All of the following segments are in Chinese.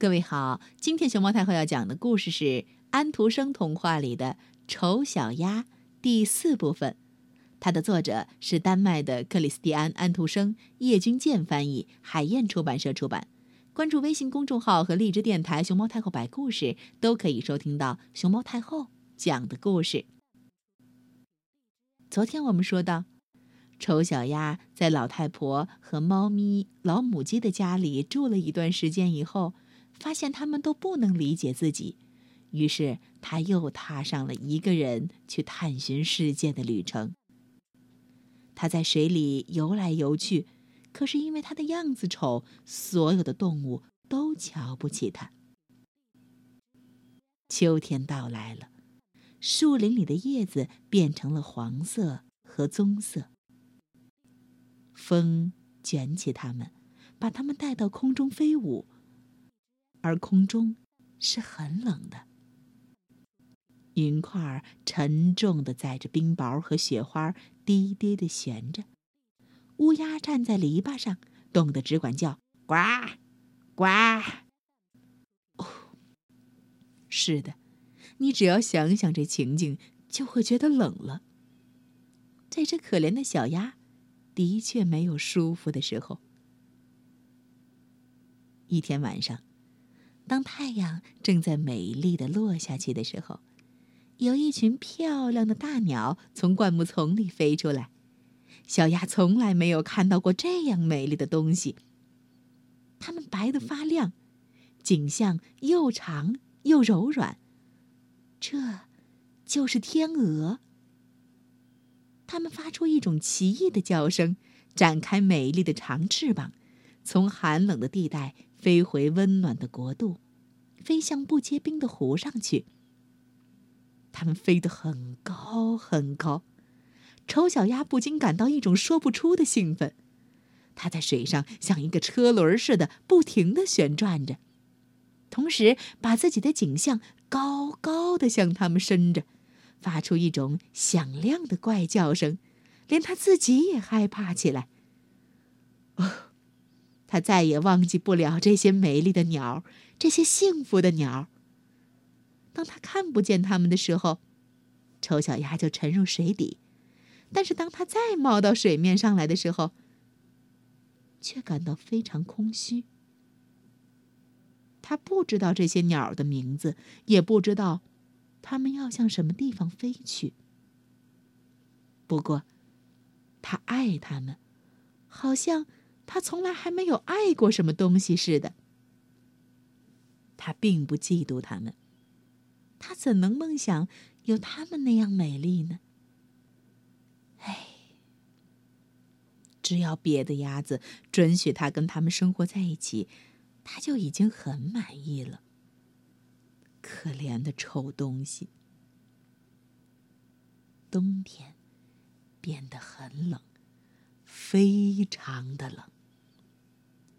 各位好，今天熊猫太后要讲的故事是安徒生童话里的《丑小鸭》第四部分。它的作者是丹麦的克里斯蒂安·安徒生，叶君健翻译，海燕出版社出版。关注微信公众号和荔枝电台“熊猫太后摆故事”，都可以收听到熊猫太后讲的故事。昨天我们说到，丑小鸭在老太婆和猫咪、老母鸡的家里住了一段时间以后。发现他们都不能理解自己，于是他又踏上了一个人去探寻世界的旅程。他在水里游来游去，可是因为他的样子丑，所有的动物都瞧不起他。秋天到来了，树林里的叶子变成了黄色和棕色，风卷起它们，把它们带到空中飞舞。而空中是很冷的，云块沉重的载着冰雹和雪花，低低的悬着。乌鸦站在篱笆上，冻得只管叫“呱，呱”。哦，是的，你只要想想这情景，就会觉得冷了。这只可怜的小鸭，的确没有舒服的时候。一天晚上。当太阳正在美丽的落下去的时候，有一群漂亮的大鸟从灌木丛里飞出来。小鸭从来没有看到过这样美丽的东西。它们白得发亮，颈项又长又柔软。这，就是天鹅。它们发出一种奇异的叫声，展开美丽的长翅膀，从寒冷的地带。飞回温暖的国度，飞向不结冰的湖上去。它们飞得很高很高，丑小鸭不禁感到一种说不出的兴奋。它在水上像一个车轮似的不停地旋转着，同时把自己的颈项高高的向它们伸着，发出一种响亮的怪叫声，连它自己也害怕起来。哦。他再也忘记不了这些美丽的鸟，这些幸福的鸟。当他看不见它们的时候，丑小鸭就沉入水底；但是当他再冒到水面上来的时候，却感到非常空虚。他不知道这些鸟的名字，也不知道它们要向什么地方飞去。不过，他爱它们，好像……他从来还没有爱过什么东西似的。他并不嫉妒他们，他怎能梦想有他们那样美丽呢？哎，只要别的鸭子准许他跟他们生活在一起，他就已经很满意了。可怜的丑东西！冬天变得很冷，非常的冷。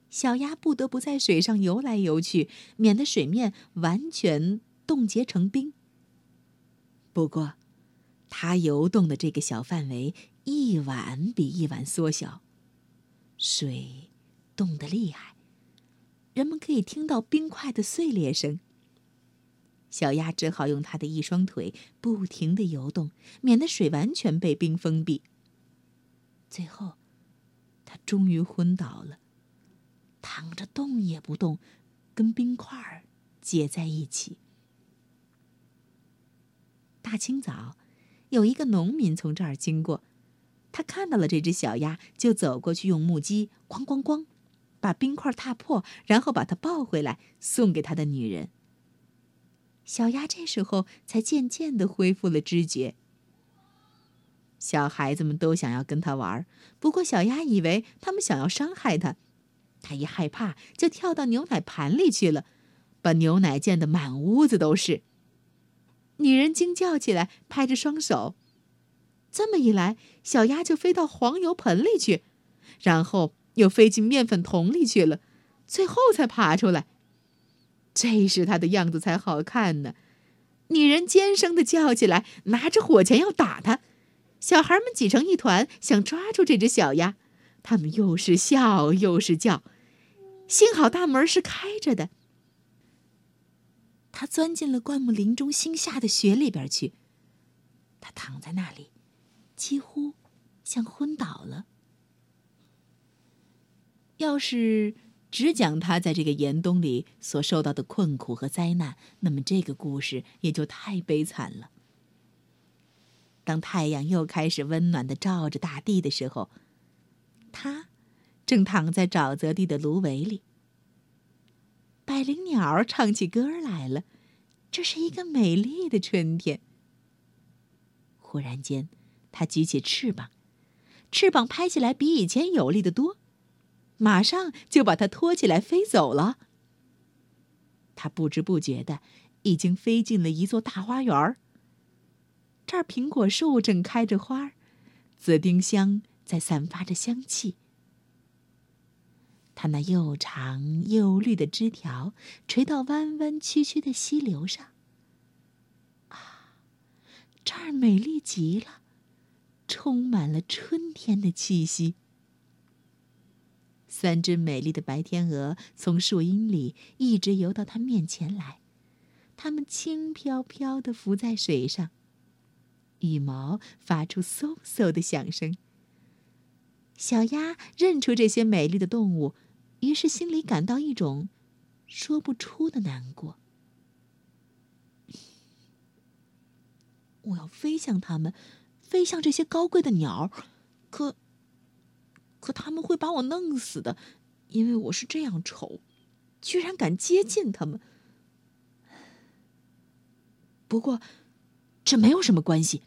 小鸭不得不在水上游来游去，免得水面完全冻结成冰。不过，它游动的这个小范围一晚比一晚缩小，水冻得厉害，人们可以听到冰块的碎裂声。小鸭只好用它的一双腿不停地游动，免得水完全被冰封闭。最后，它终于昏倒了。躺着动也不动，跟冰块儿结在一起。大清早，有一个农民从这儿经过，他看到了这只小鸭，就走过去用木屐“咣咣咣”，把冰块踏破，然后把它抱回来送给他的女人。小鸭这时候才渐渐的恢复了知觉。小孩子们都想要跟他玩，不过小鸭以为他们想要伤害它。他一害怕，就跳到牛奶盘里去了，把牛奶溅得满屋子都是。女人惊叫起来，拍着双手。这么一来，小鸭就飞到黄油盆里去，然后又飞进面粉桶里去了，最后才爬出来。这时它的样子才好看呢。女人尖声的叫起来，拿着火钳要打它。小孩们挤成一团，想抓住这只小鸭。他们又是笑又是叫，幸好大门是开着的，他钻进了灌木林中新下的雪里边去。他躺在那里，几乎像昏倒了。要是只讲他在这个严冬里所受到的困苦和灾难，那么这个故事也就太悲惨了。当太阳又开始温暖的照着大地的时候，他正躺在沼泽地的芦苇里。百灵鸟唱起歌来了，这是一个美丽的春天。忽然间，它举起翅膀，翅膀拍起来比以前有力的多。马上就把它拖起来飞走了。他不知不觉的已经飞进了一座大花园儿。这儿苹果树正开着花，紫丁香在散发着香气。它那又长又绿的枝条垂到弯弯曲曲的溪流上。啊，这儿美丽极了，充满了春天的气息。三只美丽的白天鹅从树荫里一直游到它面前来，它们轻飘飘地浮在水上，羽毛发出嗖嗖的响声。小鸭认出这些美丽的动物，于是心里感到一种说不出的难过。我要飞向它们，飞向这些高贵的鸟，可……可他们会把我弄死的，因为我是这样丑，居然敢接近他们。不过，这没有什么关系。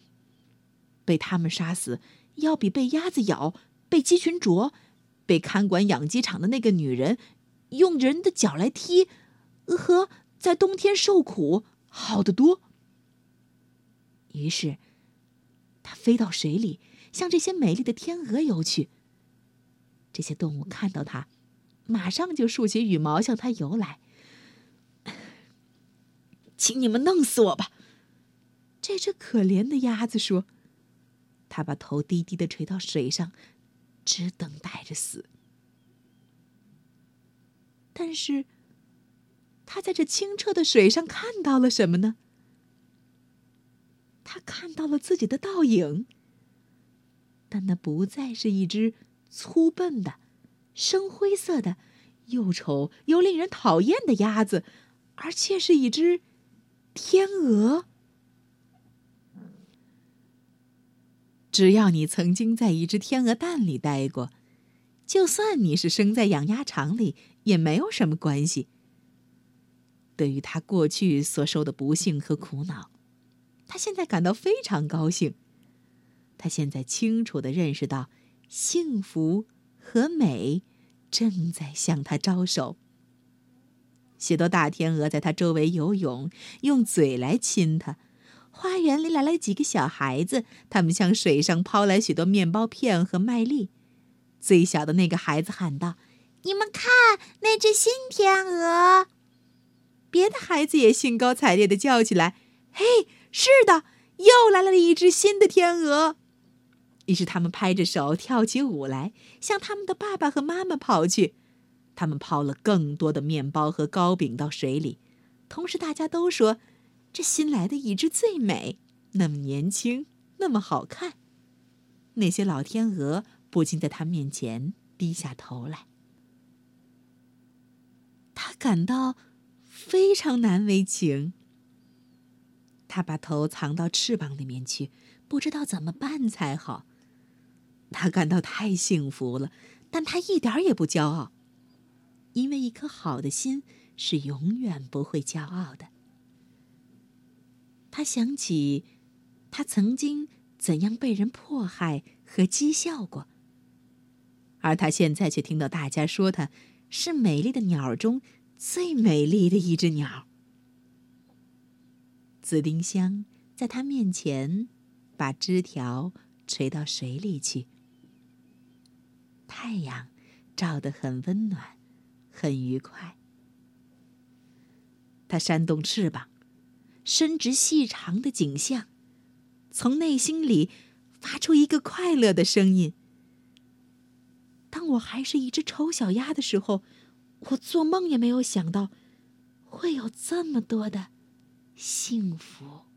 被他们杀死，要比被鸭子咬、被鸡群啄、被看管养鸡场的那个女人用人的脚来踢，和在冬天受苦好得多。于是，他飞到水里，向这些美丽的天鹅游去。这些动物看到它，马上就竖起羽毛向它游来。请你们弄死我吧！这只可怜的鸭子说：“它把头低低的垂到水上，只等待着死。但是，它在这清澈的水上看到了什么呢？它看到了自己的倒影，但那不再是一只。”粗笨的、深灰色的、又丑又令人讨厌的鸭子，而却是一只天鹅。只要你曾经在一只天鹅蛋里待过，就算你是生在养鸭场里，也没有什么关系。对于他过去所受的不幸和苦恼，他现在感到非常高兴。他现在清楚的认识到。幸福和美正在向他招手。许多大天鹅在他周围游泳，用嘴来亲他。花园里来了几个小孩子，他们向水上抛来许多面包片和麦粒。最小的那个孩子喊道：“你们看，那只新天鹅！”别的孩子也兴高采烈地叫起来：“嘿，是的，又来了一只新的天鹅！”于是他们拍着手跳起舞来，向他们的爸爸和妈妈跑去。他们抛了更多的面包和糕饼到水里，同时大家都说：“这新来的一只最美，那么年轻，那么好看。”那些老天鹅不禁在他面前低下头来。他感到非常难为情。他把头藏到翅膀里面去，不知道怎么办才好。他感到太幸福了，但他一点也不骄傲，因为一颗好的心是永远不会骄傲的。他想起，他曾经怎样被人迫害和讥笑过，而他现在却听到大家说他是美丽的鸟中最美丽的一只鸟。紫丁香在他面前把枝条垂到水里去。太阳照得很温暖，很愉快。它扇动翅膀，伸直细长的颈项，从内心里发出一个快乐的声音。当我还是一只丑小鸭的时候，我做梦也没有想到，会有这么多的幸福。